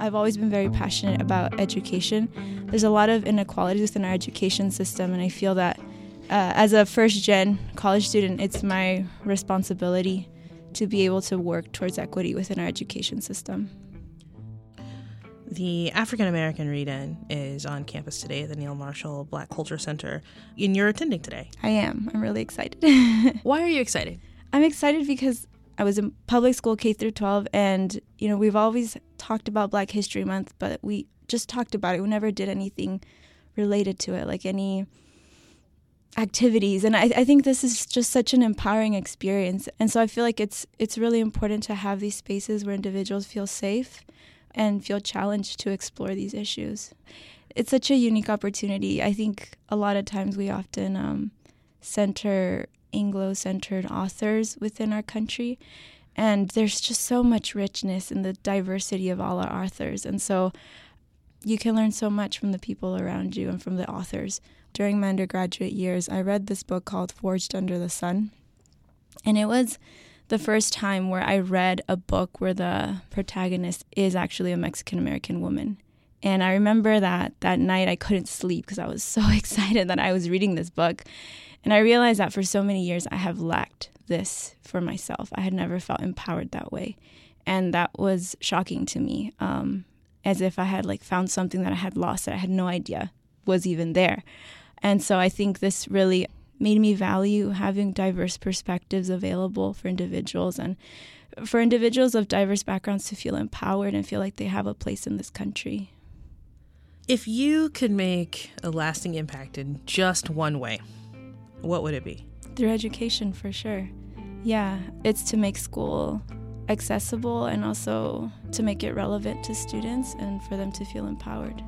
I've always been very passionate about education. There's a lot of inequalities within our education system, and I feel that uh, as a first gen college student, it's my responsibility to be able to work towards equity within our education system. The African American Read In is on campus today at the Neal-Marshall Black Culture Center, and you're attending today. I am. I'm really excited. Why are you excited? I'm excited because I was in public school K through 12, and you know we've always talked about Black History Month, but we just talked about it. We never did anything related to it, like any activities. And I, I think this is just such an empowering experience. And so I feel like it's it's really important to have these spaces where individuals feel safe and feel challenged to explore these issues. It's such a unique opportunity. I think a lot of times we often um, center Anglo centered authors within our country. And there's just so much richness in the diversity of all our authors. And so you can learn so much from the people around you and from the authors. During my undergraduate years, I read this book called Forged Under the Sun. And it was the first time where I read a book where the protagonist is actually a Mexican American woman. And I remember that that night I couldn't sleep because I was so excited that I was reading this book. And I realized that for so many years I have lacked this for myself. I had never felt empowered that way. And that was shocking to me, um, as if I had like found something that I had lost that I had no idea was even there. And so I think this really made me value having diverse perspectives available for individuals and for individuals of diverse backgrounds to feel empowered and feel like they have a place in this country. If you could make a lasting impact in just one way, what would it be? Through education, for sure. Yeah, it's to make school accessible and also to make it relevant to students and for them to feel empowered.